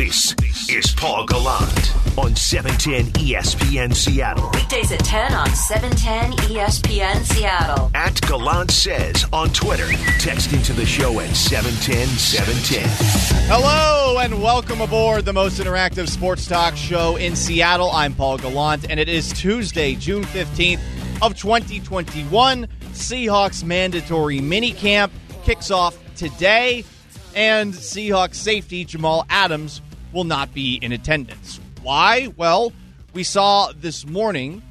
This is Paul Gallant on 710 ESPN Seattle. Weekdays at 10 on 710 ESPN Seattle. At Gallant Says on Twitter. Text into the show at 710 710. Hello and welcome aboard the most interactive sports talk show in Seattle. I'm Paul Gallant, and it is Tuesday, June 15th of 2021. Seahawks mandatory minicamp kicks off today, and Seahawks safety Jamal Adams will not be in attendance. Why? Well, we saw this morning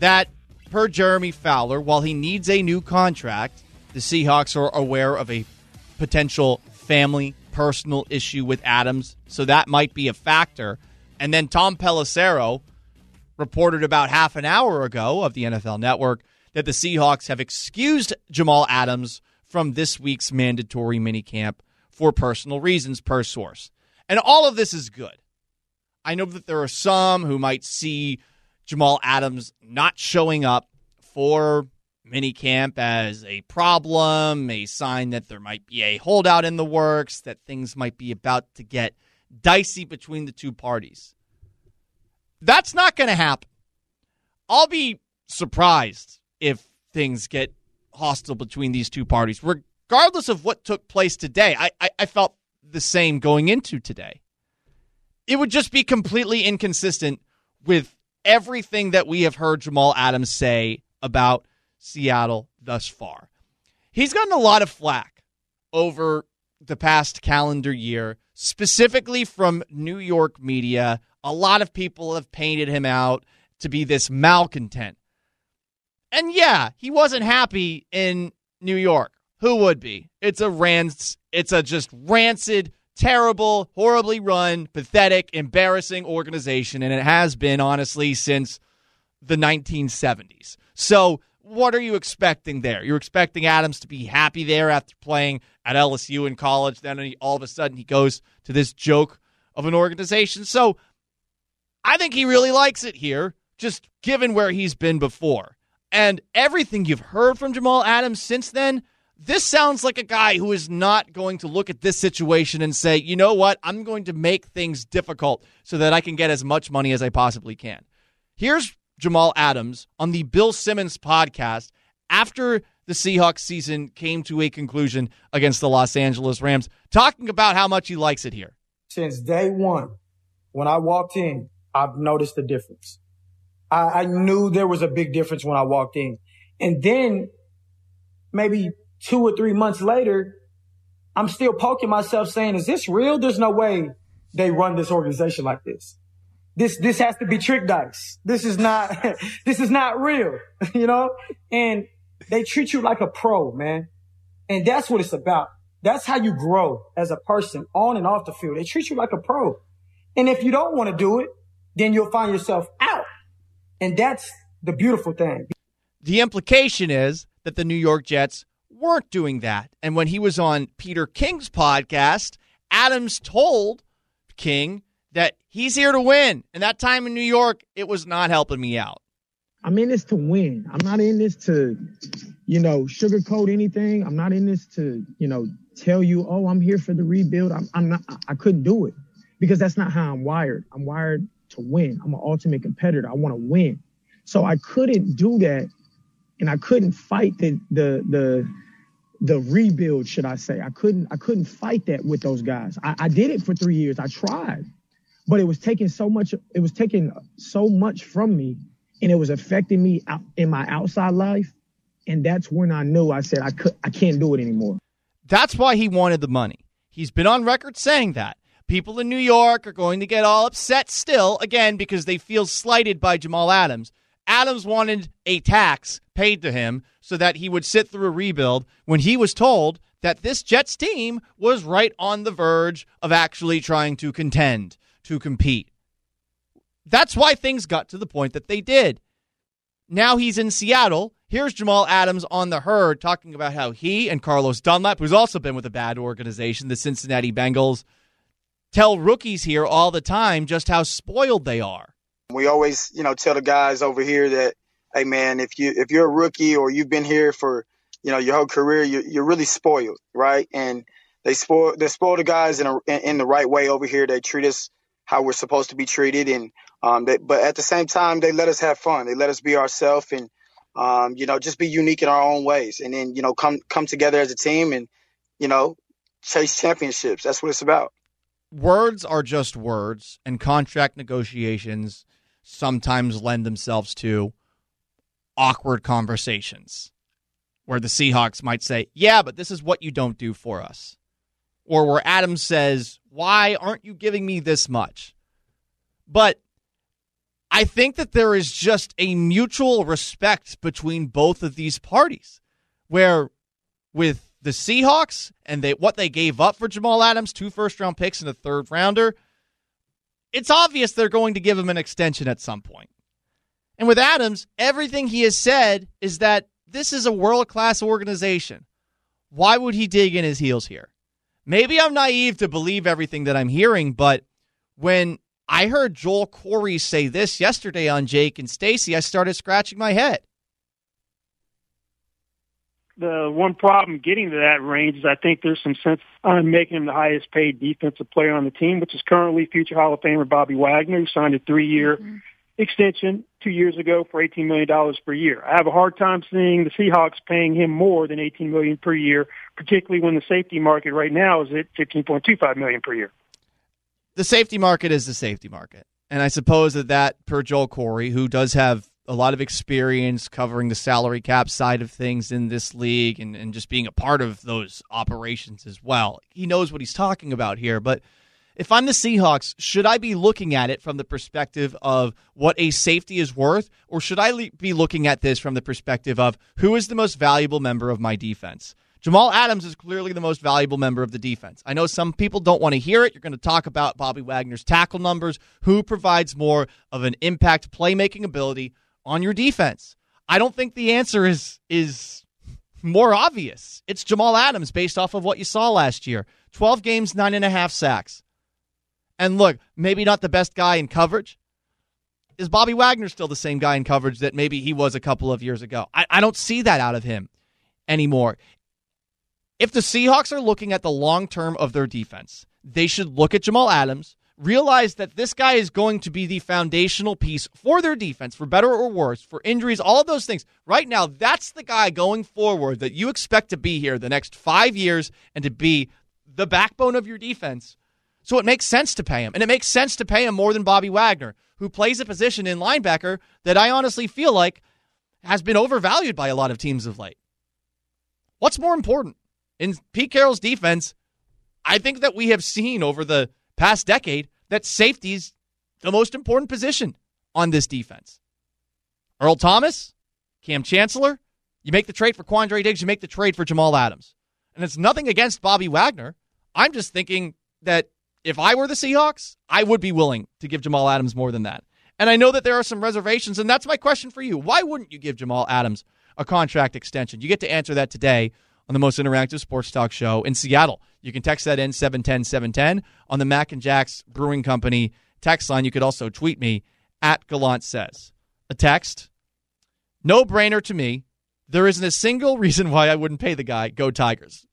that per Jeremy Fowler, while he needs a new contract, the Seahawks are aware of a potential family personal issue with Adams, so that might be a factor. And then Tom Pelissero reported about half an hour ago of the NFL Network that the Seahawks have excused Jamal Adams from this week's mandatory minicamp for personal reasons, per source. And all of this is good. I know that there are some who might see Jamal Adams not showing up for minicamp as a problem, a sign that there might be a holdout in the works, that things might be about to get dicey between the two parties. That's not going to happen. I'll be surprised if things get hostile between these two parties, regardless of what took place today. I, I, I felt the same going into today. It would just be completely inconsistent with everything that we have heard Jamal Adams say about Seattle thus far. He's gotten a lot of flack over the past calendar year, specifically from New York media. A lot of people have painted him out to be this malcontent. And yeah, he wasn't happy in New York. Who would be? It's a rants it's a just rancid, terrible, horribly run, pathetic, embarrassing organization and it has been honestly since the 1970s. So, what are you expecting there? You're expecting Adams to be happy there after playing at LSU in college. Then he, all of a sudden he goes to this joke of an organization. So I think he really likes it here, just given where he's been before. And everything you've heard from Jamal Adams since then, this sounds like a guy who is not going to look at this situation and say, you know what, I'm going to make things difficult so that I can get as much money as I possibly can. Here's Jamal Adams on the Bill Simmons podcast after the Seahawks season came to a conclusion against the Los Angeles Rams, talking about how much he likes it here. Since day one, when I walked in, I've noticed the difference. I, I knew there was a big difference when I walked in. And then maybe two or three months later, I'm still poking myself saying, is this real? There's no way they run this organization like this. This, this has to be trick dice. This is not, this is not real, you know? And they treat you like a pro, man. And that's what it's about. That's how you grow as a person on and off the field. They treat you like a pro. And if you don't want to do it, then you'll find yourself out. And that's the beautiful thing. The implication is that the New York Jets weren't doing that. And when he was on Peter King's podcast, Adams told King that he's here to win. And that time in New York, it was not helping me out. I'm in this to win. I'm not in this to, you know, sugarcoat anything. I'm not in this to, you know, tell you, oh, I'm here for the rebuild. I'm, I'm not, I couldn't do it because that's not how I'm wired. I'm wired to win. I'm an ultimate competitor. I want to win. So I couldn't do that. And I couldn't fight the, the, the, the rebuild, should I say. I couldn't, I couldn't fight that with those guys. I, I did it for three years. I tried but it was taking so much it was taking so much from me and it was affecting me out in my outside life and that's when i knew i said i could i can't do it anymore that's why he wanted the money he's been on record saying that people in new york are going to get all upset still again because they feel slighted by jamal adams adams wanted a tax paid to him so that he would sit through a rebuild when he was told that this jets team was right on the verge of actually trying to contend to compete. That's why things got to the point that they did. Now he's in Seattle. Here's Jamal Adams on the herd talking about how he and Carlos Dunlap, who's also been with a bad organization, the Cincinnati Bengals, tell rookies here all the time just how spoiled they are. We always, you know, tell the guys over here that, hey man, if you if you're a rookie or you've been here for, you know, your whole career, you're, you're really spoiled, right? And they spoil they spoil the guys in a, in the right way over here. They treat us how we're supposed to be treated, and um, they, but at the same time, they let us have fun. They let us be ourselves, and um, you know, just be unique in our own ways, and then you know, come come together as a team, and you know, chase championships. That's what it's about. Words are just words, and contract negotiations sometimes lend themselves to awkward conversations where the Seahawks might say, Yeah, but this is what you don't do for us. Or where Adams says, Why aren't you giving me this much? But I think that there is just a mutual respect between both of these parties, where with the Seahawks and they what they gave up for Jamal Adams, two first round picks and a third rounder, it's obvious they're going to give him an extension at some point. And with Adams, everything he has said is that this is a world class organization. Why would he dig in his heels here? Maybe I'm naive to believe everything that I'm hearing, but when I heard Joel Corry say this yesterday on Jake and Stacy. I started scratching my head. The one problem getting to that range is I think there's some sense on making him the highest paid defensive player on the team, which is currently future Hall of Famer Bobby Wagner, who signed a three year mm-hmm. extension two years ago for $18 million per year. I have a hard time seeing the Seahawks paying him more than 18 million per year, particularly when the safety market right now is at 15.25 million per year the safety market is the safety market. And I suppose that that, per Joel Corry, who does have a lot of experience covering the salary cap side of things in this league and, and just being a part of those operations as well, he knows what he's talking about here. But if I'm the Seahawks, should I be looking at it from the perspective of what a safety is worth, or should I be looking at this from the perspective of who is the most valuable member of my defense? Jamal Adams is clearly the most valuable member of the defense. I know some people don't want to hear it. You're going to talk about Bobby Wagner's tackle numbers, who provides more of an impact playmaking ability on your defense. I don't think the answer is is more obvious. It's Jamal Adams based off of what you saw last year. 12 games, nine and a half sacks. And look, maybe not the best guy in coverage. Is Bobby Wagner still the same guy in coverage that maybe he was a couple of years ago? I, I don't see that out of him anymore. If the Seahawks are looking at the long term of their defense, they should look at Jamal Adams, realize that this guy is going to be the foundational piece for their defense, for better or worse, for injuries, all those things. Right now, that's the guy going forward that you expect to be here the next five years and to be the backbone of your defense. So it makes sense to pay him. And it makes sense to pay him more than Bobby Wagner, who plays a position in linebacker that I honestly feel like has been overvalued by a lot of teams of late. What's more important? in Pete Carroll's defense, I think that we have seen over the past decade that safety's the most important position on this defense. Earl Thomas, Kam Chancellor, you make the trade for Quandre Diggs, you make the trade for Jamal Adams. And it's nothing against Bobby Wagner. I'm just thinking that if I were the Seahawks, I would be willing to give Jamal Adams more than that. And I know that there are some reservations, and that's my question for you. Why wouldn't you give Jamal Adams a contract extension? You get to answer that today on the most interactive sports talk show in Seattle. You can text that in 710 710 on the Mac and Jacks Brewing Company text line. You could also tweet me at Gallant Says. A text, no brainer to me. There isn't a single reason why I wouldn't pay the guy. Go Tigers.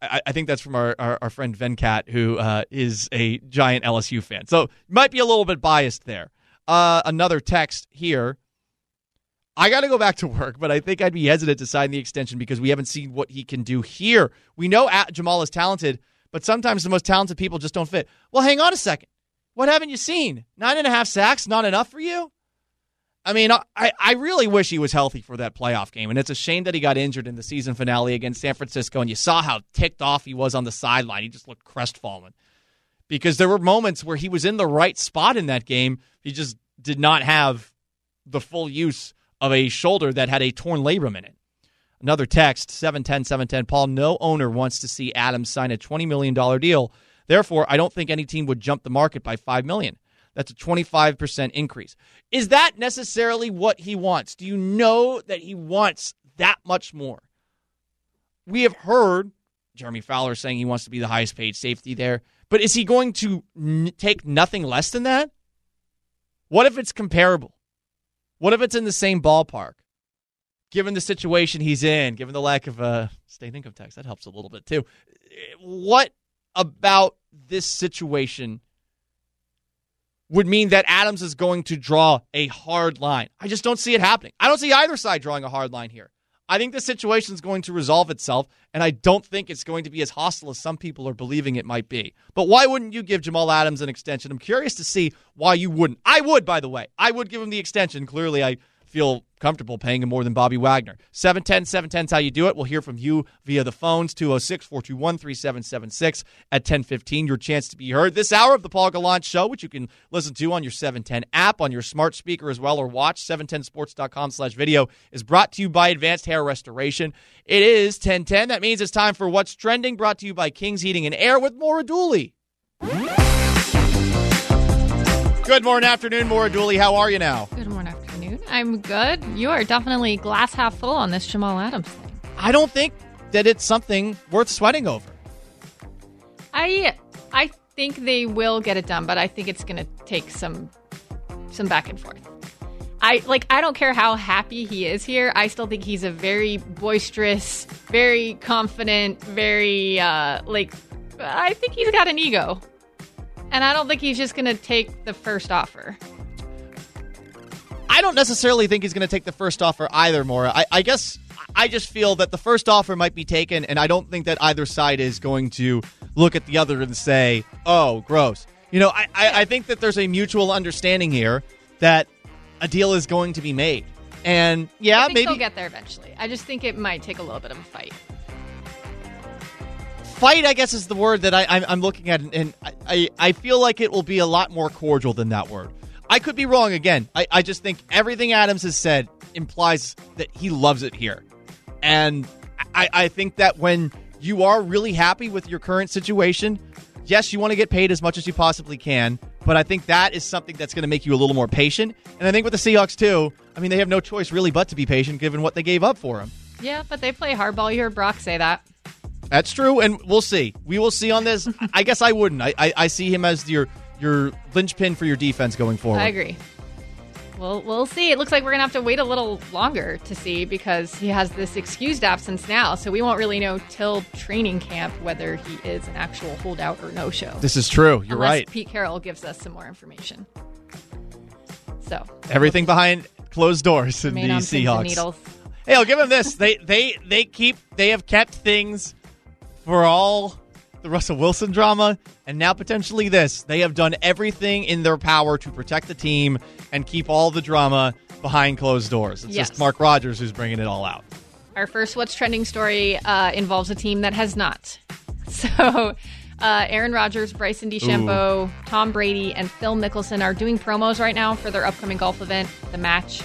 I, I think that's from our, our, our friend Venkat, who uh, is a giant LSU fan. So might be a little bit biased there. Uh, another text here I got to go back to work, but I think I'd be hesitant to sign the extension because we haven't seen what he can do here. We know Jamal is talented, but sometimes the most talented people just don't fit. Well, hang on a second. What haven't you seen? Nine and a half sacks, not enough for you? I mean, I, I really wish he was healthy for that playoff game, and it's a shame that he got injured in the season finale against San Francisco, and you saw how ticked off he was on the sideline. He just looked crestfallen because there were moments where he was in the right spot in that game. He just did not have the full use of a shoulder that had a torn labrum in it. Another text, 710 710. Paul, no owner wants to see Adams sign a $20 million deal. Therefore, I don't think any team would jump the market by 5 million. That's a 25% increase. Is that necessarily what he wants? Do you know that he wants that much more? We have heard Jeremy Fowler saying he wants to be the highest paid safety there, but is he going to n- take nothing less than that? What if it's comparable? What if it's in the same ballpark? given the situation he's in, given the lack of uh, state income tax, that helps a little bit too. What about this situation would mean that Adams is going to draw a hard line? I just don't see it happening. I don't see either side drawing a hard line here. I think the situation is going to resolve itself, and I don't think it's going to be as hostile as some people are believing it might be. But why wouldn't you give Jamal Adams an extension? I'm curious to see why you wouldn't. I would, by the way. I would give him the extension. Clearly, I feel comfortable paying him more than Bobby Wagner. 710 710 is how you do it. We'll hear from you via the phones 206 421 3776 at 1015. Your chance to be heard this hour of the Paul Gallant Show, which you can listen to on your 710 app, on your smart speaker as well, or watch 710sports.com slash video, is brought to you by Advanced Hair Restoration. It is 1010. That means it's time for What's Trending, brought to you by Kings Heating and Air with Maura Dooley. Good morning, afternoon, Maura Dooley. How are you now? Good. I'm good. You are definitely glass half full on this Jamal Adams thing. I don't think that it's something worth sweating over. I I think they will get it done, but I think it's going to take some some back and forth. I like I don't care how happy he is here. I still think he's a very boisterous, very confident, very uh like I think he's got an ego. And I don't think he's just going to take the first offer. I don't necessarily think he's going to take the first offer either, Maura. I, I, guess I just feel that the first offer might be taken, and I don't think that either side is going to look at the other and say, oh, gross. You know, I, I, I think that there's a mutual understanding here that a deal is going to be made. And yeah, maybe they'll get there eventually. I just think it might take a little bit of a fight fight, I guess, is the word that I, am looking at, and I, I feel like it will be a lot more cordial than that word. I could be wrong again. I, I just think everything Adams has said implies that he loves it here. And I, I think that when you are really happy with your current situation, yes, you want to get paid as much as you possibly can, but I think that is something that's going to make you a little more patient. And I think with the Seahawks, too, I mean, they have no choice really but to be patient given what they gave up for him. Yeah, but they play hardball. You heard Brock say that. That's true, and we'll see. We will see on this. I guess I wouldn't. I, I, I see him as your your linchpin for your defense going forward. I agree. Well, we'll see. It looks like we're gonna have to wait a little longer to see because he has this excused absence now, so we won't really know till training camp whether he is an actual holdout or no show. This is true. You're Unless right. Pete Carroll gives us some more information. So everything behind closed doors in the Seahawks. Hey, I'll give them this. they they they keep they have kept things for all the Russell Wilson drama and now potentially this. They have done everything in their power to protect the team and keep all the drama behind closed doors. It's yes. just Mark Rogers who's bringing it all out. Our first What's Trending story uh, involves a team that has not. So, uh, Aaron Rodgers, Bryson DeChambeau, Ooh. Tom Brady, and Phil Mickelson are doing promos right now for their upcoming golf event, The Match.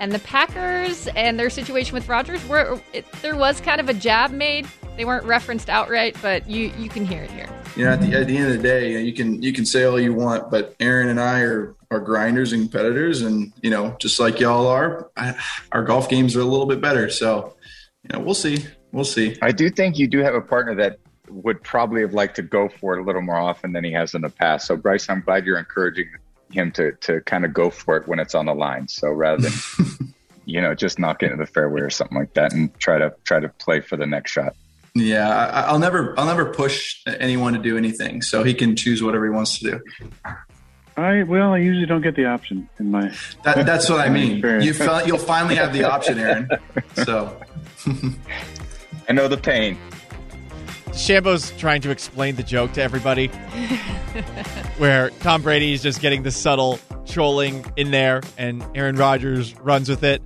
And the Packers and their situation with Rodgers, were it, there was kind of a jab made. They weren't referenced outright, but you you can hear it here. You know, at the, at the end of the day, you can you can say all you want, but Aaron and I are are grinders and competitors, and you know, just like y'all are, I, our golf games are a little bit better. So, you know, we'll see, we'll see. I do think you do have a partner that would probably have liked to go for it a little more often than he has in the past. So, Bryce, I'm glad you're encouraging him to to kind of go for it when it's on the line. So rather than you know just knock it into the fairway or something like that, and try to try to play for the next shot. Yeah, I, will never I'll never push anyone to do anything, so he can choose whatever he wants to do. I well, I usually don't get the option in my. That, that's what I mean. You you'll finally have the option, Aaron. So. I know the pain. Shambo's trying to explain the joke to everybody, where Tom Brady is just getting the subtle trolling in there, and Aaron Rodgers runs with it.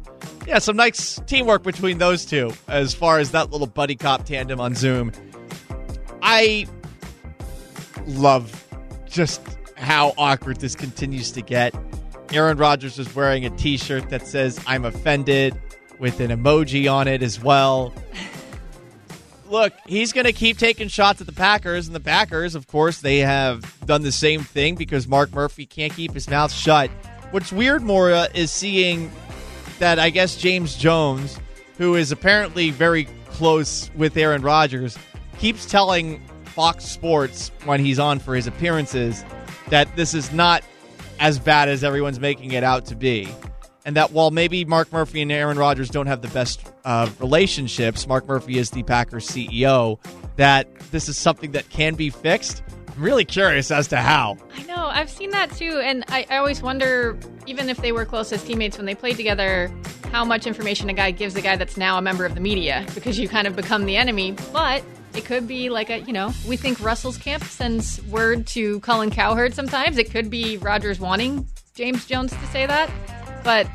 Yeah, some nice teamwork between those two as far as that little buddy cop tandem on Zoom. I love just how awkward this continues to get. Aaron Rodgers is wearing a t shirt that says, I'm offended, with an emoji on it as well look, he's going to keep taking shots at the Packers, and the Packers, of course, they have done the same thing because Mark Murphy can't keep his mouth shut. What's weird, Maura, is seeing that I guess James Jones, who is apparently very close with Aaron Rodgers, keeps telling Fox Sports when he's on for his appearances that this is not as bad as everyone's making it out to be. And that while maybe Mark Murphy and Aaron Rodgers don't have the best uh, relationships, Mark Murphy is the Packers CEO, that this is something that can be fixed. I'm really curious as to how. I know. I've seen that too. And I, I always wonder, even if they were close as teammates when they played together, how much information a guy gives a guy that's now a member of the media because you kind of become the enemy. But it could be like a, you know, we think Russell's camp sends word to Colin Cowherd sometimes. It could be Rodgers wanting James Jones to say that. But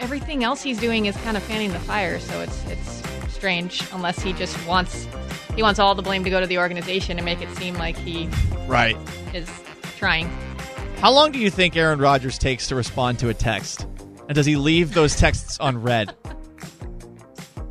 everything else he's doing is kind of fanning the fire. So it's, it's strange unless he just wants he wants all the blame to go to the organization and make it seem like he right is trying. How long do you think Aaron Rodgers takes to respond to a text? And does he leave those texts unread?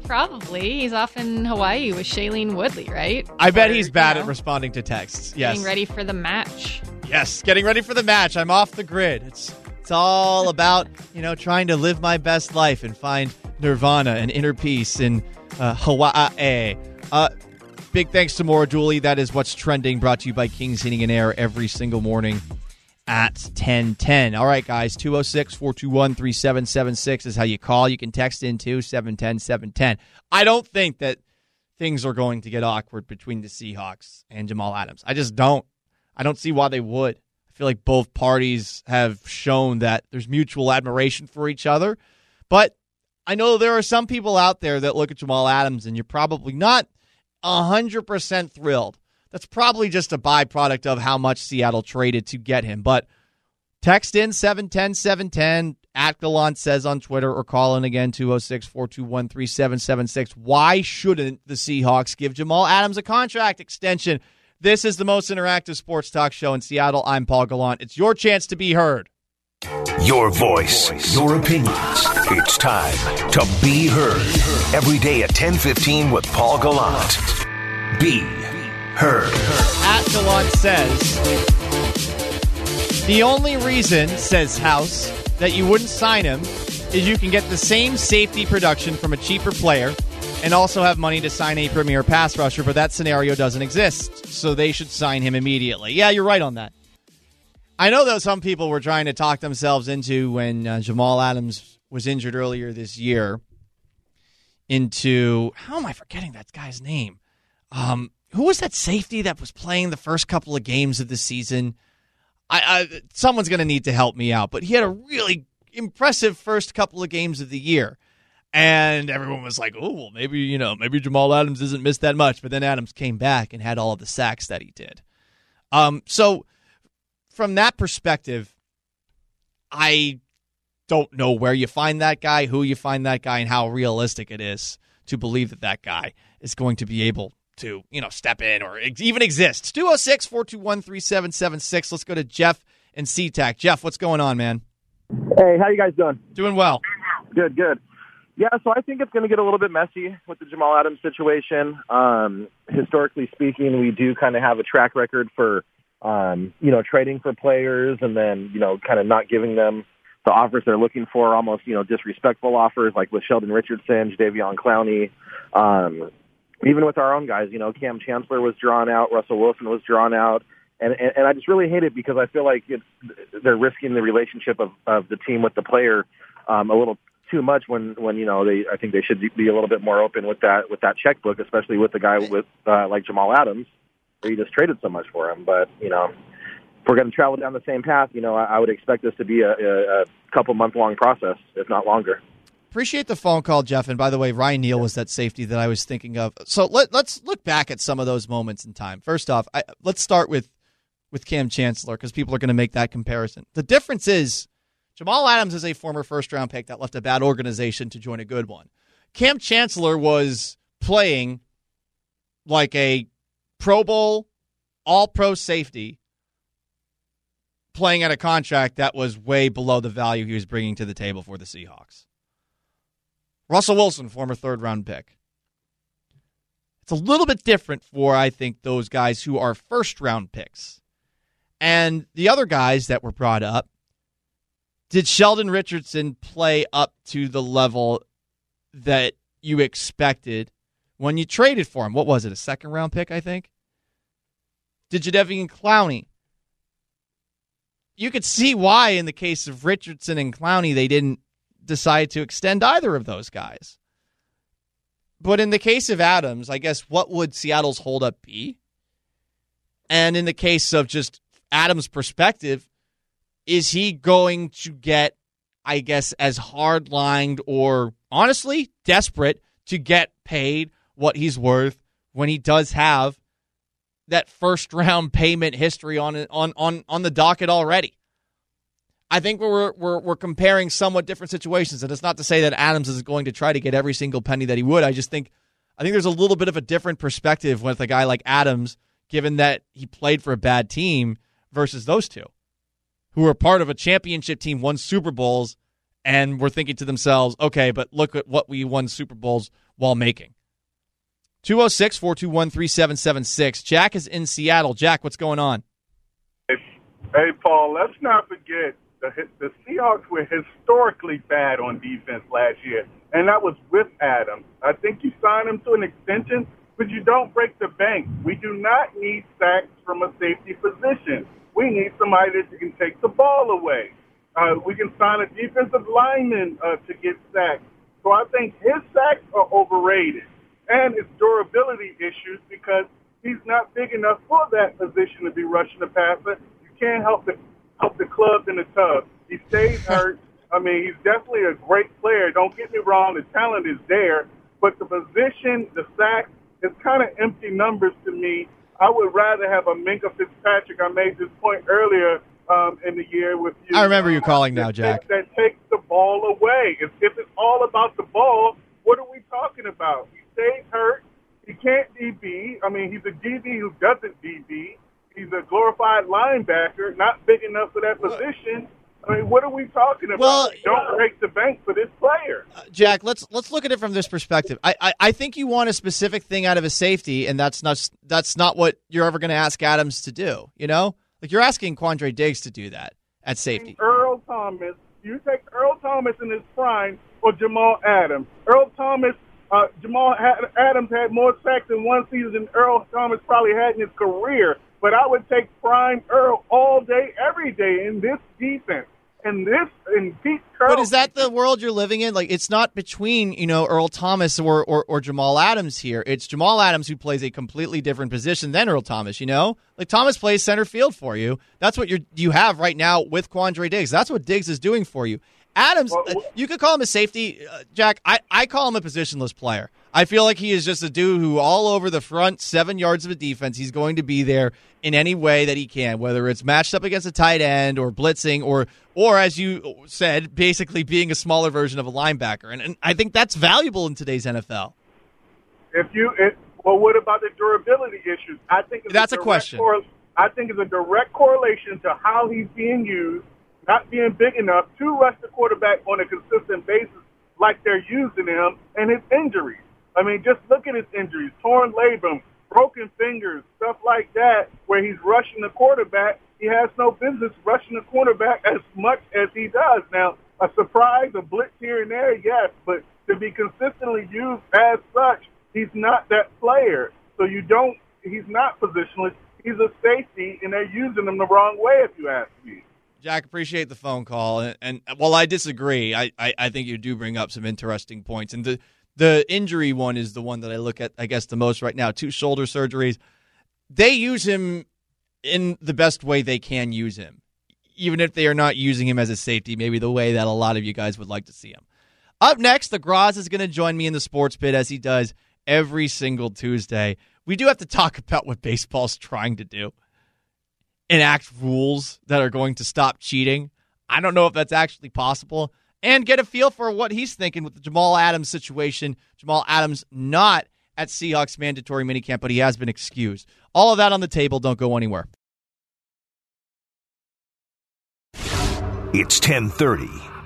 Probably. He's off in Hawaii with Shailene Woodley, right? I bet Or, he's bad you at responding to texts. Yes. Getting ready for the match. Yes, getting ready for the match. I'm off the grid. It's it's all about, you know, trying to live my best life and find nirvana and inner peace in uh, Hawaii. Uh, big thanks to Maura Dooley. That is what's trending, brought to you by Kings Heating and Air every single morning at 1010. All right, guys, 206 421 3776 is how you call. You can text in too, 710 710. I don't think that things are going to get awkward between the Seahawks and Jamal Adams. I just don't. I don't see why they would. I feel like both parties have shown that there's mutual admiration for each other. But I know there are some people out there that look at Jamal Adams and you're probably not 100% thrilled. That's probably just a byproduct of how much Seattle traded to get him. But text in 710 710 at Gallant says on Twitter or call in again 206 421 3776. Why shouldn't the Seahawks give Jamal Adams a contract extension? This is the most interactive sports talk show in Seattle. I'm Paul Gallant. It's your chance to be heard. Your voice, your opinions. It's time to be heard. Every day at 10:15 with Paul Gallant. Be heard. At Gallant says the only reason, says House, that you wouldn't sign him is you can get the same safety production from a cheaper player and also have money to sign a premier pass rusher, but that scenario doesn't exist. So they should sign him immediately. Yeah, you're right on that. I know that some people were trying to talk themselves into when uh, Jamal Adams was injured earlier this year into how am I forgetting that guy's name? Um, who was that safety that was playing the first couple of games of the season? I, I someone's going to need to help me out, but he had a really impressive first couple of games of the year. And everyone was like, "Oh, well, maybe you know, maybe Jamal Adams isn't missed that much." But then Adams came back and had all of the sacks that he did. Um, so from that perspective, I don't know where you find that guy, who you find that guy, and how realistic it is to believe that that guy is going to be able to, you know, step in or ex- even exist. 206 421 3776. Let's go to Jeff and SeaTac. Jeff, what's going on, man? Hey, how you guys doing? Doing well. Good, good. Yeah, so I think it's going to get a little bit messy with the Jamal Adams situation. Um, historically speaking, we do kind of have a track record for, um, you know, trading for players and then, you know, kind of not giving them the offers they're looking for, almost, you know, disrespectful offers like with Sheldon Richardson, Davion Clowney. Um, even with our own guys, you know, Kam Chancellor was drawn out, Russell Wilson was drawn out. And, and, and I just really hate it because I feel like it's, they're risking the relationship of, of the team with the player um, a little too much when when you know they I think they should be a little bit more open with that with that checkbook, especially with the guy with uh, like Jamal Adams, where you just traded so much for him. But you know, if we're going to travel down the same path, you know, I, I would expect this to be a, a, a couple month long process, if not longer. Appreciate the phone call, Jeff. And by the way, Ryan Neal was that safety that I was thinking of. So let, let's look back at some of those moments in time. First off, I, let's start with with Kam Chancellor because people are going to make that comparison. The difference is Jamal Adams is a former first round pick that left a bad organization to join a good one. Kam Chancellor was playing like a Pro Bowl, all pro safety, playing at a contract that was way below the value he was bringing to the table for the Seahawks. Russell Wilson, former third round pick. It's a little bit different for, I think, those guys who are first round picks. And the other guys that were brought up, did Sheldon Richardson play up to the level that you expected when you traded for him? What was it, a second round pick, I think? Did Jadeveon Clowney? You could see why, in the case of Richardson and Clowney, they didn't decide to extend either of those guys. But in the case of Adams, I guess what would Seattle's holdup be? And in the case of just Adams' perspective, is he going to get, I guess, as hard lined or honestly desperate to get paid what he's worth when he does have that first round payment history on on on on the docket already? I think we're, we're we're comparing somewhat different situations, and it's not to say that Adams is going to try to get every single penny that he would. I just think I think there's a little bit of a different perspective with a guy like Adams, given that he played for a bad team versus those two, who were part of a championship team, won Super Bowls, and were thinking to themselves, okay, but look at what we won Super Bowls while making. 206 421 3776. Jack is in Seattle. Jack, what's going on? Hey, hey Paul, let's not forget the, the Seahawks were historically bad on defense last year, and that was with Adams. I think you signed him to an extension, but you don't break the bank. We do not need sacks from a safety position. We need somebody that can take the ball away. Uh, we can sign a defensive lineman uh, to get sacked. So I think his sacks are overrated and his durability issues because he's not big enough for that position to be rushing the passer. You can't help the help the club in the tub. He stays hurt. I mean, he's definitely a great player. Don't get me wrong, the talent is there, but the position, the sack, is kind of empty numbers to me. I would rather have a Minkah Fitzpatrick. I made this point earlier um, in the year with you. I remember you calling now, Jack. That, that takes the ball away. If, if it's all about the ball, what are we talking about? He stays hurt. He can't DB. I mean, he's a DB who doesn't DB. He's a glorified linebacker, not big enough for that position. I mean, what are we talking about? Well, Don't break the bank for this player. Jack, let's let's look at it from this perspective. I, I, I think you want a specific thing out of a safety, and that's not that's not what you're ever going to ask Adams to do. You know, like you're asking Quandre Diggs to do that at safety. Earl Thomas, you take Earl Thomas in his prime or Jamal Adams. Earl Thomas, uh, Jamal Adams had more sacks in one season than Earl Thomas probably had in his career. But I would take prime Earl all day, every day in this defense. And this and Pete Carroll. But is that the world you're living in? Like, it's not between you know Earl Thomas or, or or Jamal Adams here. It's Jamal Adams who plays a completely different position than Earl Thomas. You know, like Thomas plays center field for you. That's what you you have right now with Quandre Diggs. That's what Diggs is doing for you. Adams, well, you could call him a safety, uh, Jack. I, I call him a positionless player. I feel like he is just a dude who, all over the front seven yards of a defense, he's going to be there in any way that he can, whether it's matched up against a tight end or blitzing or, or as you said, basically being a smaller version of a linebacker. And, and I think that's valuable in today's NFL. If you, it, well, what about the durability issues? I think that's a, a question. I think it's a direct correlation to how he's being used not being big enough to rush the quarterback on a consistent basis like they're using him, and his injuries. I mean, just look at his injuries, torn labrum, broken fingers, stuff like that, where he's rushing the quarterback. He has no business rushing the quarterback as much as he does. Now, a surprise, a blitz here and there, yes, but to be consistently used as such, he's not that player. So you don't, he's not positionless. He's a safety, and they're using him the wrong way, if you ask me. Jack, appreciate the phone call. And, and while I disagree, I, I, I, think you do bring up some interesting points. And the, the injury one is the one that I look at, I guess, the most right now. Two shoulder surgeries. They use him in the best way they can use him, even if they are not using him as a safety, maybe the way that a lot of you guys would like to see him. Up next, the Groz is going to join me in the sports pit as he does every single Tuesday. We do have to talk about what baseball's trying to do enact rules that are going to stop cheating. I don't know if that's actually possible. And get a feel for what he's thinking with the Jamal Adams situation. Jamal Adams not at Seahawks mandatory minicamp, but he has been excused. All of that on the table. Don't go anywhere. It's 1030,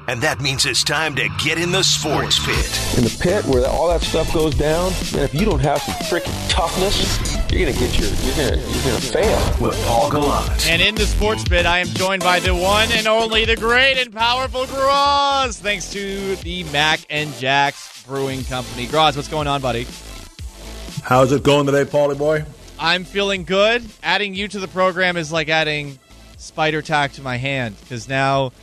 and that means it's time to get in the sports pit. In the pit where all that stuff goes down, man, if you don't have some freaking toughness, you're gonna get your you're gonna you're gonna fail. With Paul Gallant. And in the sports bit, I am joined by the one and only the great and powerful Groz, thanks to the Mac and Jack's Brewing Company. Groz, what's going on, buddy? How's it going today, Paulie boy? I'm feeling good. Adding you to the program is like adding spider tack to my hand because now,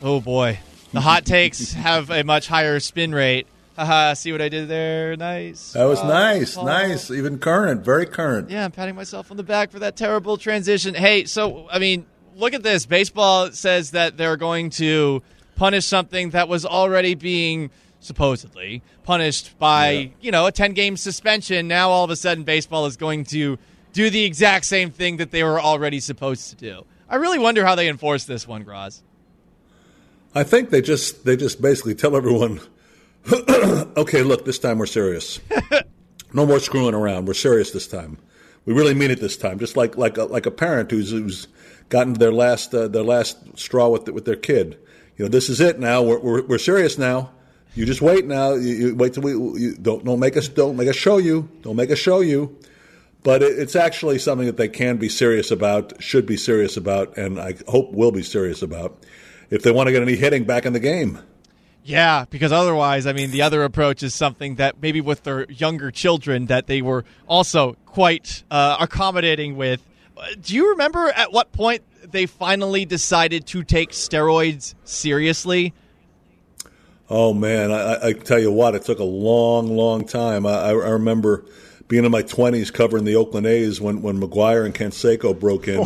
oh boy, The hot takes have a much higher spin rate. Haha, see what I did there? Nice. That was Oh, nice, Paul. nice, even current, very current. Yeah, I'm patting myself on the back for that terrible transition. Hey, so I mean, look at this. Baseball says that they're going to punish something that was already being supposedly punished by, you know, a 10 game suspension. Now all of a sudden baseball is going to do the exact same thing that they were already supposed to do. I really wonder how they enforce this one, Groz. I think they just they just basically tell everyone, okay, look, this time we're serious. no more screwing around. We're serious this time. We really mean it this time. Just like like a, like a parent who's who's gotten their last uh, their last straw with with their kid. You know, this is it now. We're we're, we're serious now. You just wait now. You, you wait till we you, don't don't make us don't make us show you. Don't make us show you. But it, it's actually something that they can be serious about, should be serious about, and I hope will be serious about if they want to get any hitting back in the game. Yeah, because otherwise, I mean, the other approach is something that maybe with their younger children that they were also quite uh, accommodating with. Uh, Do you remember at what point they finally decided to take steroids seriously? Oh man, I, I- tell you what, it took a long, long time. I, I remember being in my twenties covering the Oakland A's when when McGuire and Canseco broke in,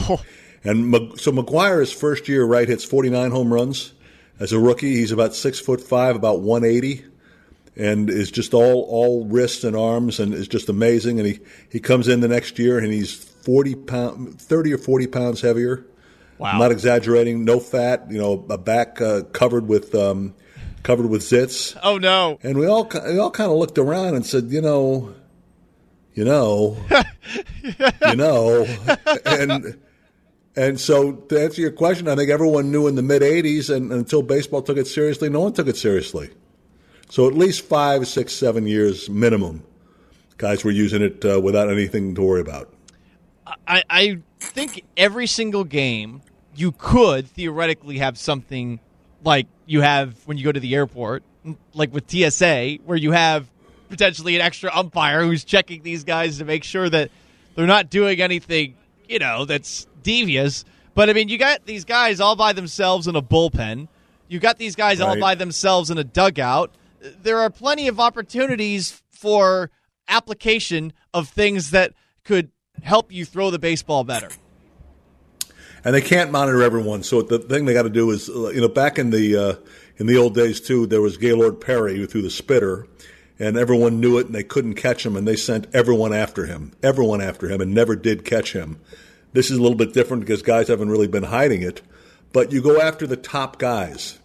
and so McGwire his first year right hits forty nine home runs as a rookie. He's about six foot five, about one eighty, and is just all all wrists and arms, and is just amazing. And he he comes in the next year and he's forty pound, thirty or forty pounds heavier. Wow. I'm not exaggerating. No fat. You know, a back uh, covered with um, covered with zits. Oh no! And we all we all kind of looked around and said, you know, you know, you know, and and so to answer your question, I think everyone knew in the mid '80s, and, until baseball took it seriously, no one took it seriously. So at least five, six, seven years minimum, guys were using it uh, without anything to worry about. I, I think every single game you could theoretically have something like you have when you go to the airport, like with TSA, where you have potentially an extra umpire who's checking these guys to make sure that they're not doing anything, you know, that's devious. But I mean, you got these guys all by themselves in a bullpen. You got these guys all by themselves in a dugout. There are plenty of opportunities for application of things that could help you throw the baseball better. and they can't monitor everyone. So the thing they got to do is, uh, you know, back in the uh, in the old days too, there was Gaylord Perry who threw the spitter, and everyone knew it, and they couldn't catch him, and they sent everyone after him, everyone after him, and never did catch him. This is a little bit different because guys haven't really been hiding it, but you go after the top guys.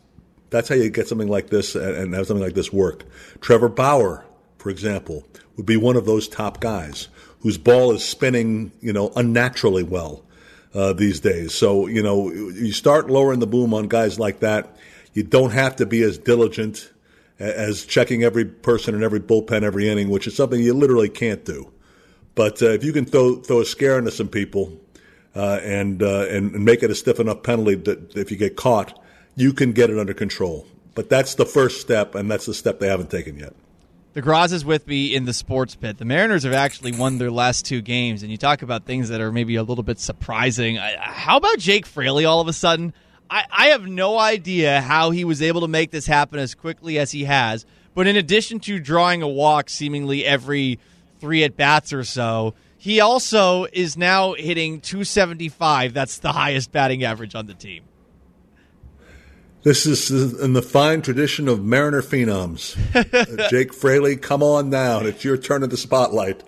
That's how you get something like this and have something like this work. Trevor Bauer, for example, would be one of those top guys whose ball is spinning, you know, unnaturally well uh, these days. So, you know, you start lowering the boom on guys like that. You don't have to be as diligent as checking every person in every bullpen every inning, which is something you literally can't do. But uh, if you can throw throw a scare into some people uh, and, uh, and make it a stiff enough penalty that if you get caught, you can get it under control. But that's the first step, and that's the step they haven't taken yet. The Groz is with me in the sports pit. The Mariners have actually won their last two games, and you talk about things that are maybe a little bit surprising. How about Jake Fraley all of a sudden? I, I have no idea how he was able to make this happen as quickly as he has. But in addition to drawing a walk seemingly every three at bats or so, he also is now hitting 275. That's the highest batting average on the team. This is in the fine tradition of Mariner phenoms. Jake Fraley, come on down. It's your turn at the spotlight.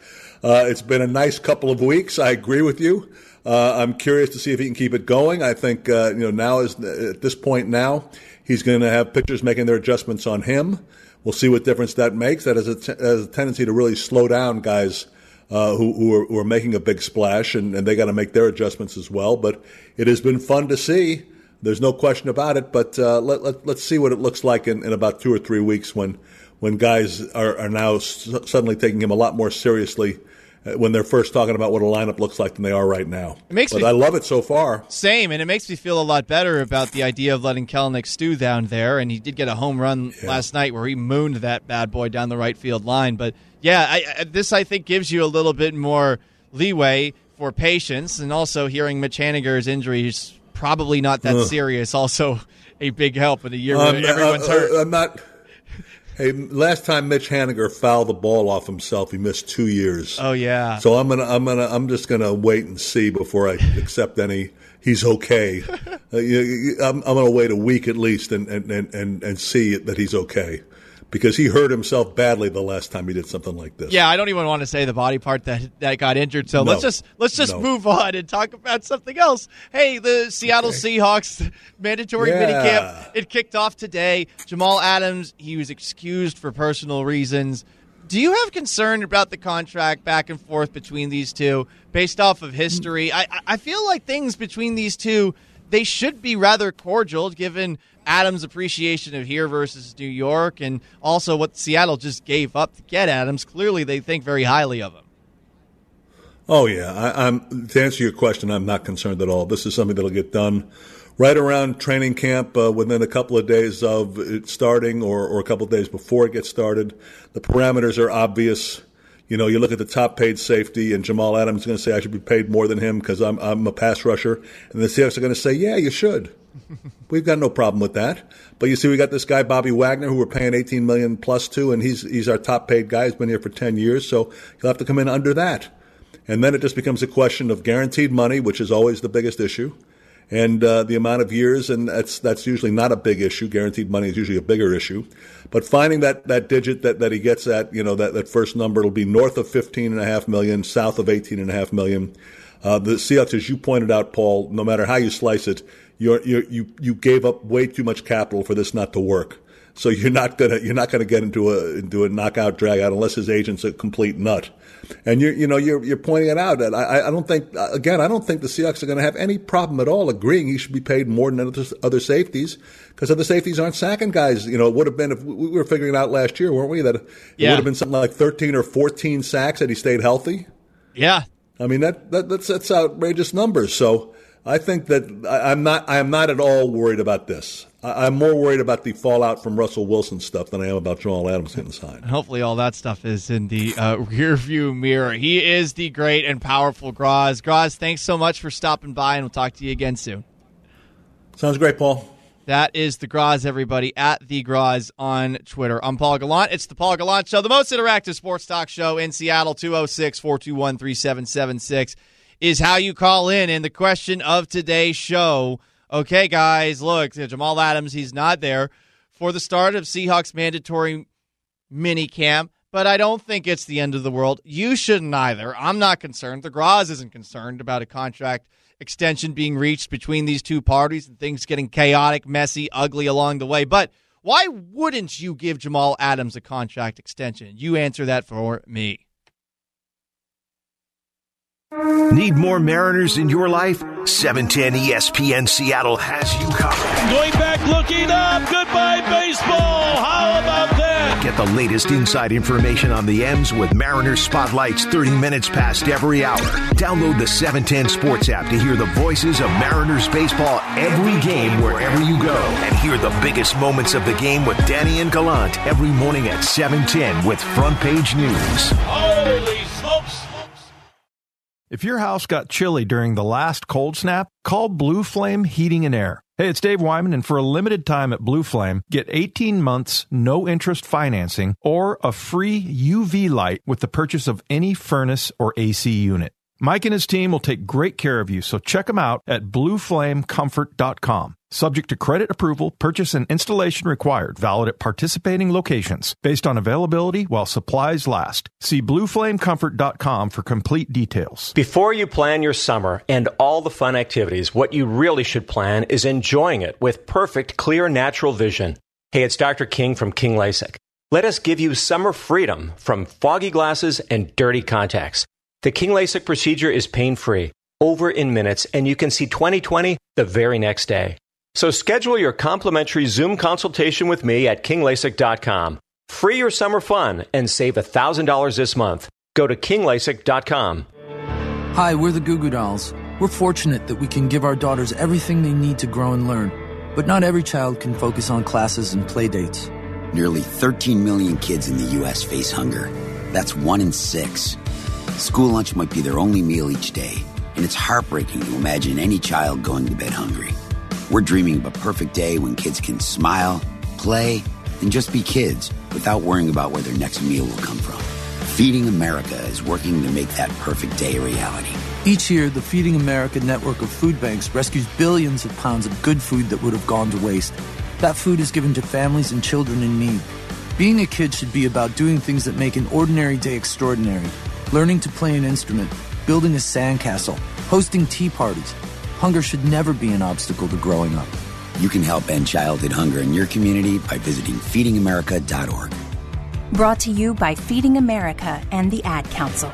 Uh, it's been a nice couple of weeks. I agree with you. Uh, I'm curious to see if he can keep it going. I think uh, you know now is at this point now he's going to have pitchers making their adjustments on him. We'll see what difference that makes. That has a, t- has a tendency to really slow down guys uh, who, who, are, who are making a big splash, and, and they got to make their adjustments as well. But it has been fun to see. There's no question about it. But uh, let, let, let's see what it looks like in, in about two or three weeks when when guys are, are now s- suddenly taking him a lot more seriously when they're first talking about what a lineup looks like than they are right now. It makes but me- I love it so far. Same, and it makes me feel a lot better about the idea of letting Kelenic stew down there. And he did get a home run last night where he mooned that bad boy down the right field line. But yeah, I, this I think gives you a little bit more leeway for patience, and also hearing Mitch Haniger's injury is probably not that Ugh. serious. Also, a big help in a year Um, when everyone's uh, uh, hurt. I'm not. Hey, last time Mitch Haniger fouled the ball off himself, he missed two years. Oh yeah. So I'm gonna, I'm gonna, I'm just gonna wait and see before I accept any. He's okay. uh, you- I'm, I'm gonna wait a week at least and and, and, and and see that he's okay, because he hurt himself badly the last time he did something like this. Yeah, I don't even want to say the body part that that got injured. So No. let's just let's just No. move on and talk about something else. Hey, the Seattle Seahawks mandatory Yeah. minicamp it kicked off today. Jamal Adams he was excused for personal reasons. Do you have concern about the contract back and forth between these two based off of history? I- I feel like things between these two they should be rather cordial given Adams' appreciation of here versus New York and also what Seattle just gave up to get Adams. Clearly, they think very highly of him. Oh yeah, I, I'm to answer your question. I'm not concerned at all. This is something that'll get done right around training camp, uh, within a couple of days of it starting, or, or a couple of days before it gets started. The parameters are obvious. You know, you look at the top paid safety, and Jamal Adams is going to say I should be paid more than him because I'm I'm a pass rusher, and the Seahawks are going to say, yeah, you should. We've got no problem with that. But you see, we got this guy Bobby Wagner, who we're paying 18 million plus to, and he's he's our top paid guy. He's been here for 10 years, so he'll have to come in under that. And then it just becomes a question of guaranteed money, which is always the biggest issue, and uh, the amount of years, and that's that's usually not a big issue. Guaranteed money is usually a bigger issue. But finding that, that digit that, that he gets at, you know, that, that first number, it'll be north of 15.5 million, south of 18.5 million. Uh, the Seahawks, as you pointed out, Paul, no matter how you slice it, you're, you're, you you gave up way too much capital for this not to work. So you're not gonna you're not gonna get into a into a knockout drag out unless his agent's a complete nut. And you're you know you're you're pointing it out. And I I don't think again I don't think the Seahawks are going to have any problem at all agreeing he should be paid more than other, other safeties because other safeties aren't sacking guys. You know it would have been if we were figuring it out last year, weren't we? That it Yeah. would have been something like 13 or 14 sacks had he stayed healthy. Yeah. I mean that, that that's that's outrageous numbers. So I think that I, I'm not I am not at all worried about this. I, I'm more worried about the fallout from Russell Wilson stuff than I am about Jamal Adams getting signed. Hopefully, all that stuff is in the uh, rearview mirror. He is the great and powerful Groz. Groz, thanks so much for stopping by, and we'll talk to you again soon. Sounds great, Paul. That is the Groz, everybody, at the Groz on Twitter. I'm Paul Gallant. It's the Paul Gallant Show, the most interactive sports talk show in Seattle. 206 421 3776 is how you call in. And the question of today's show okay, guys, look, Jamal Adams, he's not there for the start of Seahawks mandatory mini camp, but I don't think it's the end of the world. You shouldn't either. I'm not concerned. The Groz isn't concerned about a contract extension being reached between these two parties and things getting chaotic, messy, ugly along the way. But why wouldn't you give Jamal Adams a contract extension? You answer that for me. Need more Mariners in your life? E 710 ESPN Seattle has you covered. Going back, looking up. Goodbye, baseball. How about that? Get the latest inside information on the M's with Mariners Spotlights 30 minutes past every hour. Download the 710 Sports app to hear the voices of Mariners baseball every game wherever you go. And hear the biggest moments of the game with Danny and Gallant every morning at 710 with Front Page News. Holy. If your house got chilly during the last cold snap, call Blue Flame Heating and Air. Hey, it's Dave Wyman, and for a limited time at Blue Flame, get 18 months no interest financing or a free UV light with the purchase of any furnace or AC unit. Mike and his team will take great care of you, so check them out at blueflamecomfort.com. Subject to credit approval, purchase and installation required, valid at participating locations, based on availability while supplies last. See blueflamecomfort.com for complete details. Before you plan your summer and all the fun activities, what you really should plan is enjoying it with perfect, clear, natural vision. Hey, it's Dr. King from King LASIK. Let us give you summer freedom from foggy glasses and dirty contacts. The King LASIK procedure is pain free, over in minutes, and you can see 2020 the very next day. So schedule your complimentary Zoom consultation with me at kinglasik.com. Free your summer fun and save $1,000 this month. Go to kinglasik.com. Hi, we're the Goo Goo Dolls. We're fortunate that we can give our daughters everything they need to grow and learn. But not every child can focus on classes and play dates. Nearly 13 million kids in the U.S. face hunger. That's one in six. School lunch might be their only meal each day, and it's heartbreaking to imagine any child going to bed hungry. We're dreaming of a perfect day when kids can smile, play, and just be kids without worrying about where their next meal will come from. Feeding America is working to make that perfect day a reality. Each year, the Feeding America network of food banks rescues billions of pounds of good food that would have gone to waste. That food is given to families and children in need. Being a kid should be about doing things that make an ordinary day extraordinary. Learning to play an instrument, building a sandcastle, hosting tea parties. Hunger should never be an obstacle to growing up. You can help end childhood hunger in your community by visiting feedingamerica.org. Brought to you by Feeding America and the Ad Council.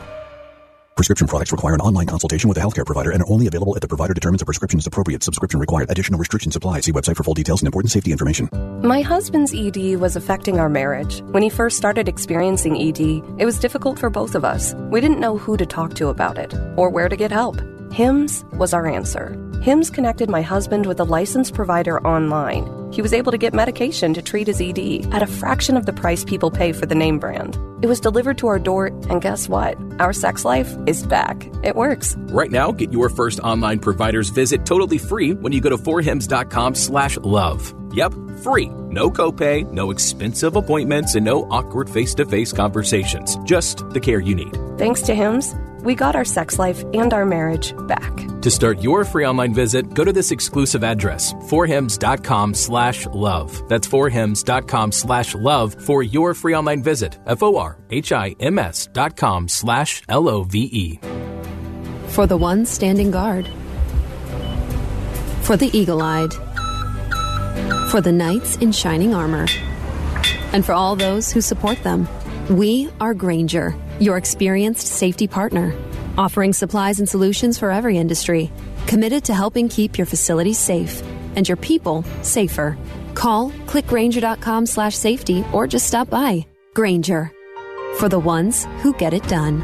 Prescription products require an online consultation with a healthcare provider and are only available if the provider determines a prescription is appropriate. Subscription required. Additional restrictions apply. See website for full details and important safety information. My husband's ED was affecting our marriage. When he first started experiencing ED, it was difficult for both of us. We didn't know who to talk to about it or where to get help. HIMS was our answer. HIMS connected my husband with a licensed provider online. He was able to get medication to treat his ED at a fraction of the price people pay for the name brand. It was delivered to our door, and guess what? Our sex life is back. It works. Right now, get your first online provider's visit totally free when you go to forhims.com slash love. Yep, free. No copay, no expensive appointments, and no awkward face-to-face conversations. Just the care you need. Thanks to HIMS, we got our sex life and our marriage back. To start your free online visit, go to this exclusive address, forhims.com slash love. That's forhims.com slash love for your free online visit. F-O-R-H-I-M-S dot com slash L-O-V-E. For the ones standing guard. For the eagle-eyed. For the knights in shining armor. And for all those who support them. We are Grainger, your experienced safety partner, offering supplies and solutions for every industry, committed to helping keep your facilities safe and your people safer. Call clickgrainger.com slash safety or just stop by. Grainger, for the ones who get it done.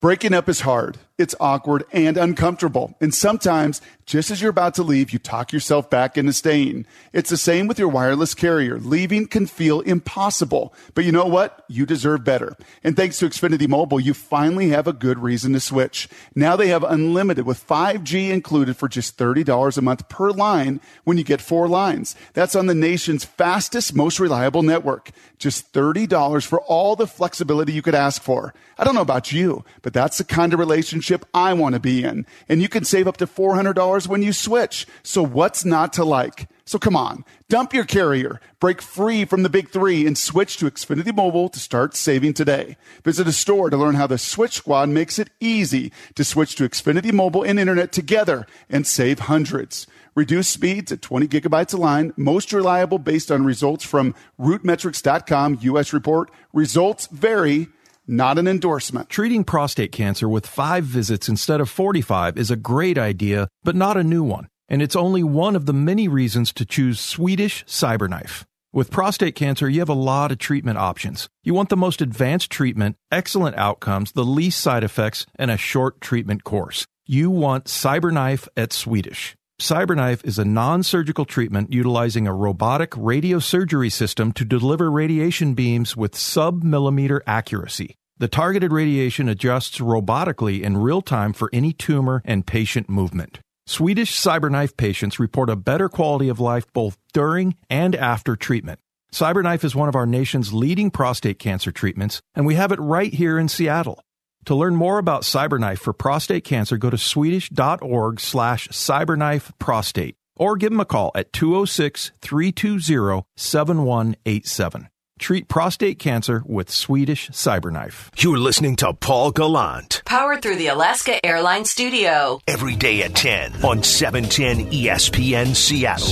Breaking up is hard. It's awkward and uncomfortable. And sometimes, just as you're about to leave, you talk yourself back into staying. It's the same with your wireless carrier. Leaving can feel impossible. But you know what? You deserve better. And thanks to Xfinity Mobile, you finally have a good reason to switch. Now they have unlimited with 5G included for just $30 a month per line when you get four lines. That's on the nation's fastest, most reliable network. Just $30 for all the flexibility you could ask for. I don't know about you, but that's the kind of relationship I want to be in. And you can save up to $400 when you switch. So what's not to like? So come on, dump your carrier, break free from the big three, and switch to Xfinity Mobile to start saving today. Visit a store to learn how the Switch Squad makes it easy to switch to Xfinity Mobile and Internet together and save hundreds. Reduce speeds at 20 gigabytes a line, most reliable based on results from rootmetrics.com US report. Results vary not an endorsement. Treating prostate cancer with five visits instead of 45 is a great idea, but not a new one. And it's only one of the many reasons to choose Swedish Cyberknife. With prostate cancer, you have a lot of treatment options. You want the most advanced treatment, excellent outcomes, the least side effects, and a short treatment course. You want Cyberknife at Swedish. Cyberknife is a non surgical treatment utilizing a robotic radiosurgery system to deliver radiation beams with sub millimeter accuracy. The targeted radiation adjusts robotically in real time for any tumor and patient movement. Swedish Cyberknife patients report a better quality of life both during and after treatment. Cyberknife is one of our nation's leading prostate cancer treatments, and we have it right here in Seattle. To learn more about Cyberknife for prostate cancer, go to swedish.org slash cyberknife prostate or give them a call at 206 320 7187. Treat prostate cancer with Swedish Cyberknife. You're listening to Paul Gallant. Powered through the Alaska Airlines Studio. Every day at 10 on 710 ESPN Seattle.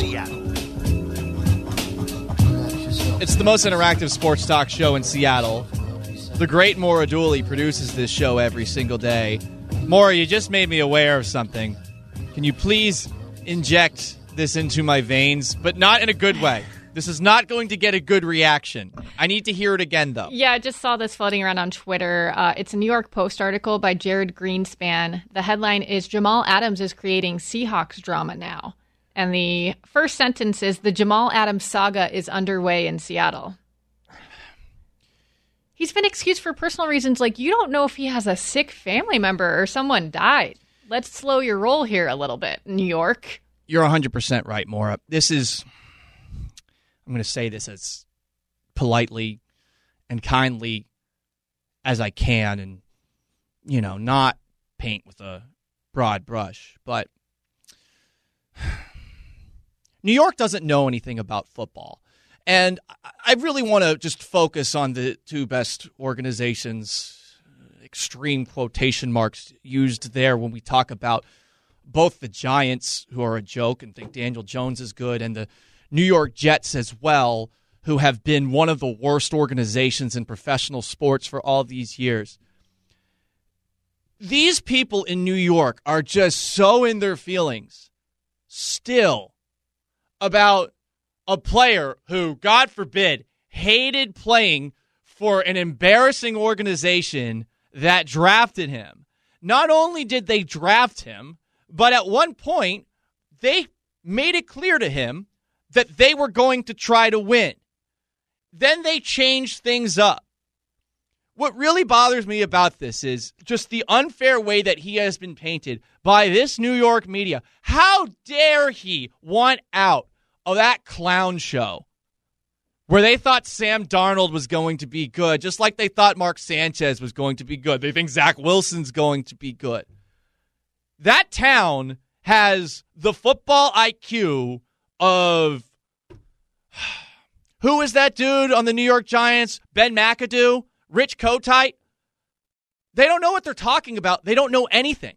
It's the most interactive sports talk show in Seattle. The great Maura Dooley produces this show every single day. Maura, you just made me aware of something. Can you please inject this into my veins, but not in a good way? This is not going to get a good reaction. I need to hear it again, though. Yeah, I just saw this floating around on Twitter. Uh, it's a New York Post article by Jared Greenspan. The headline is Jamal Adams is creating Seahawks drama now. And the first sentence is The Jamal Adams saga is underway in Seattle. He's been excused for personal reasons. Like, you don't know if he has a sick family member or someone died. Let's slow your roll here a little bit, New York. You're 100% right, Maura. This is, I'm going to say this as politely and kindly as I can and, you know, not paint with a broad brush. But New York doesn't know anything about football. And I really want to just focus on the two best organizations, extreme quotation marks used there when we talk about both the Giants, who are a joke and think Daniel Jones is good, and the New York Jets as well, who have been one of the worst organizations in professional sports for all these years. These people in New York are just so in their feelings still about a player who, God forbid, hated playing for an embarrassing organization that drafted him. Not only did they draft him, but at one point, they made it clear to him that they were going to try to win. Then they changed things up. What really bothers me about this is just the unfair way that he has been painted by this New York media. How dare he want out of that clown show where they thought Sam Darnold was going to be good, just like they thought Mark Sanchez was going to be good. They think Zach Wilson's going to be good. That town has the football IQ of who is that dude on the New York Giants? Ben McAdoo? Rich Kotite? They don't know what they're talking about. They don't know anything.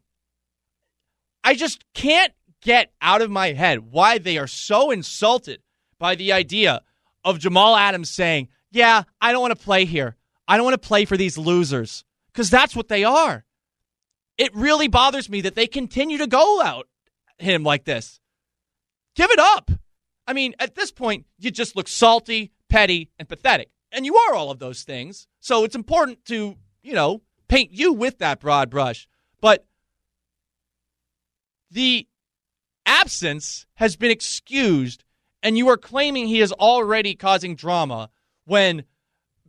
I just can't get out of my head why they are so insulted by the idea of Jamal Adams saying, Yeah, I don't want to play here. I don't want to play for these losers. Because that's what they are. It really bothers me that they continue to go out him like this. Give it up. I mean, at this point, you just look salty, petty, and pathetic. And you are all of those things. So it's important to, you know, paint you with that broad brush. But the absence has been excused, and you are claiming he is already causing drama when,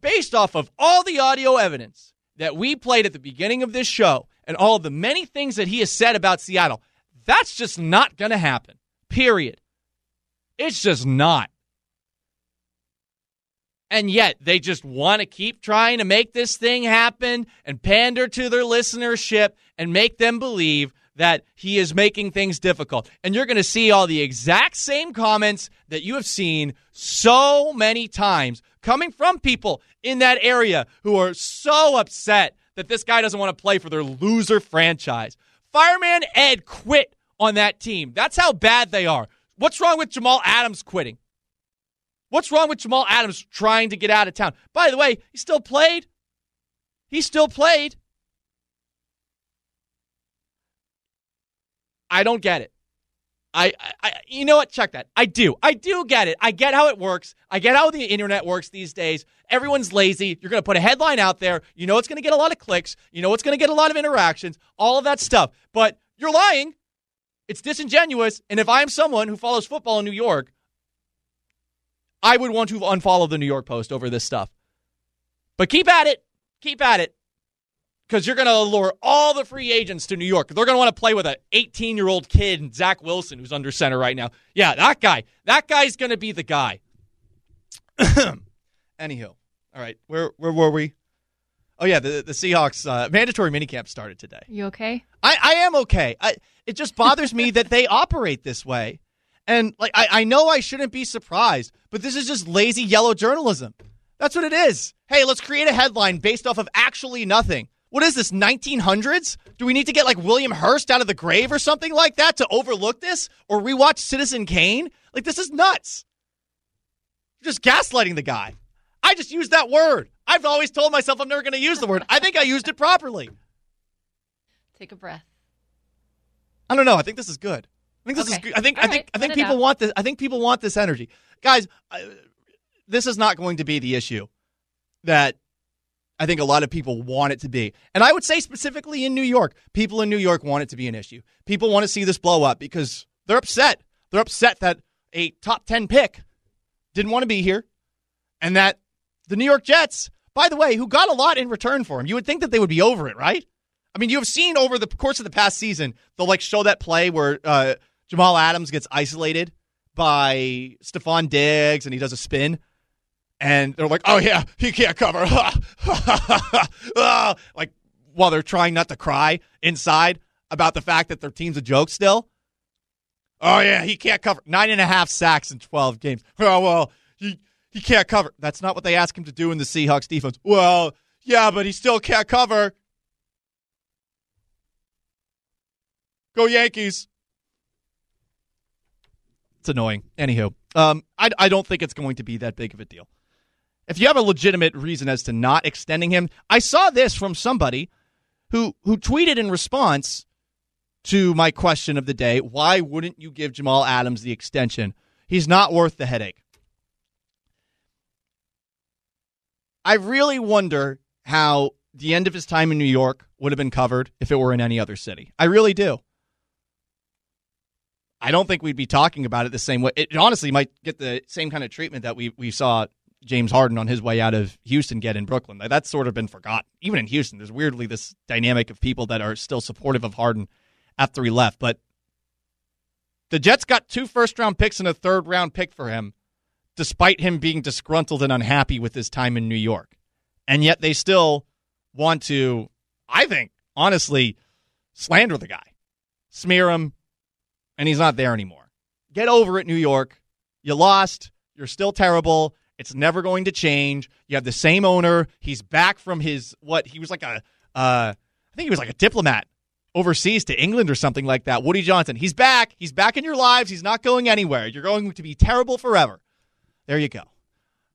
based off of all the audio evidence that we played at the beginning of this show and all of the many things that he has said about Seattle, that's just not going to happen. Period. It's just not. And yet they just want to keep trying to make this thing happen and pander to their listenership and make them believe that he is making things difficult. And you're going to see all the exact same comments that you have seen so many times coming from people in that area who are so upset that this guy doesn't want to play for their loser franchise. Fireman Ed quit on that team. That's how bad they are. What's wrong with Jamal Adams quitting? What's wrong with Jamal Adams trying to get out of town? By the way, he still played. He still played. I don't get it. I, I, you know what? Check that. I do. I do get it. I get how it works. I get how the internet works these days. Everyone's lazy. You're going to put a headline out there. You know it's going to get a lot of clicks. You know it's going to get a lot of interactions. All of that stuff. But you're lying. It's disingenuous. And if I'm someone who follows football in New York, I would want to unfollow the New York Post over this stuff. But keep at it. Keep at it. Because you're going to lure all the free agents to New York. They're going to want to play with an 18 year old kid, Zach Wilson, who's under center right now. Yeah, that guy. That guy's going to be the guy. Anywho, all right, where where were we? Oh yeah, the the Seahawks uh, mandatory minicamp started today. You okay? I, I am okay. I, it just bothers me that they operate this way. And like I, I know I shouldn't be surprised, but this is just lazy yellow journalism. That's what it is. Hey, let's create a headline based off of actually nothing. What is this, 1900s? Do we need to get like William Hearst out of the grave or something like that to overlook this or rewatch Citizen Kane? Like, this is nuts. You're just gaslighting the guy. I just used that word. I've always told myself I'm never going to use the word. I think I used it properly. Take a breath. I don't know. I think this is good. I think this Okay. is good. I think All I think right, I think let people want this. I think people want this energy, guys. I, this is not going to be the issue that I think a lot of people want it to be. And I would say specifically in New York, people in New York want it to be an issue. People want to see this blow up because they're upset. They're upset that a top 10 pick didn't want to be here and that the New York Jets, by the way, who got a lot in return for him, you would think that they would be over it, right? I mean, you have seen over the course of the past season, they'll like show that play where uh, Jamal Adams gets isolated by Stefon Diggs and he does a spin. And they're like, oh, yeah, he can't cover. like, while they're trying not to cry inside about the fact that their team's a joke still. Oh, yeah, he can't cover. Nine and a half sacks in 12 games. Oh, well, he, he can't cover. That's not what they ask him to do in the Seahawks defense. Well, yeah, but he still can't cover. Go Yankees. It's annoying. Anywho, um, I, I don't think it's going to be that big of a deal. If you have a legitimate reason as to not extending him, I saw this from somebody who who tweeted in response to my question of the day: Why wouldn't you give Jamal Adams the extension? He's not worth the headache. I really wonder how the end of his time in New York would have been covered if it were in any other city. I really do. I don't think we'd be talking about it the same way. It honestly might get the same kind of treatment that we we saw James Harden on his way out of Houston get in Brooklyn. That's sort of been forgotten. Even in Houston, there's weirdly this dynamic of people that are still supportive of Harden after he left. But the Jets got two first round picks and a third round pick for him, despite him being disgruntled and unhappy with his time in New York. And yet they still want to, I think, honestly, slander the guy, smear him, and he's not there anymore. Get over it, New York. You lost. You're still terrible. It's never going to change. You have the same owner. He's back from his what? He was like a, uh, I think he was like a diplomat overseas to England or something like that. Woody Johnson. He's back. He's back in your lives. He's not going anywhere. You're going to be terrible forever. There you go.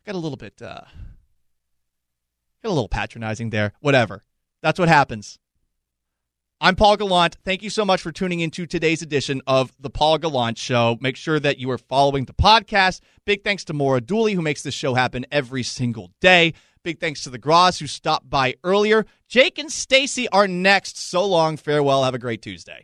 Got a little bit, uh, got a little patronizing there. Whatever. That's what happens. I'm Paul Gallant. Thank you so much for tuning into today's edition of The Paul Gallant Show. Make sure that you are following the podcast. Big thanks to Maura Dooley, who makes this show happen every single day. Big thanks to the Groz, who stopped by earlier. Jake and Stacy are next. So long. Farewell. Have a great Tuesday.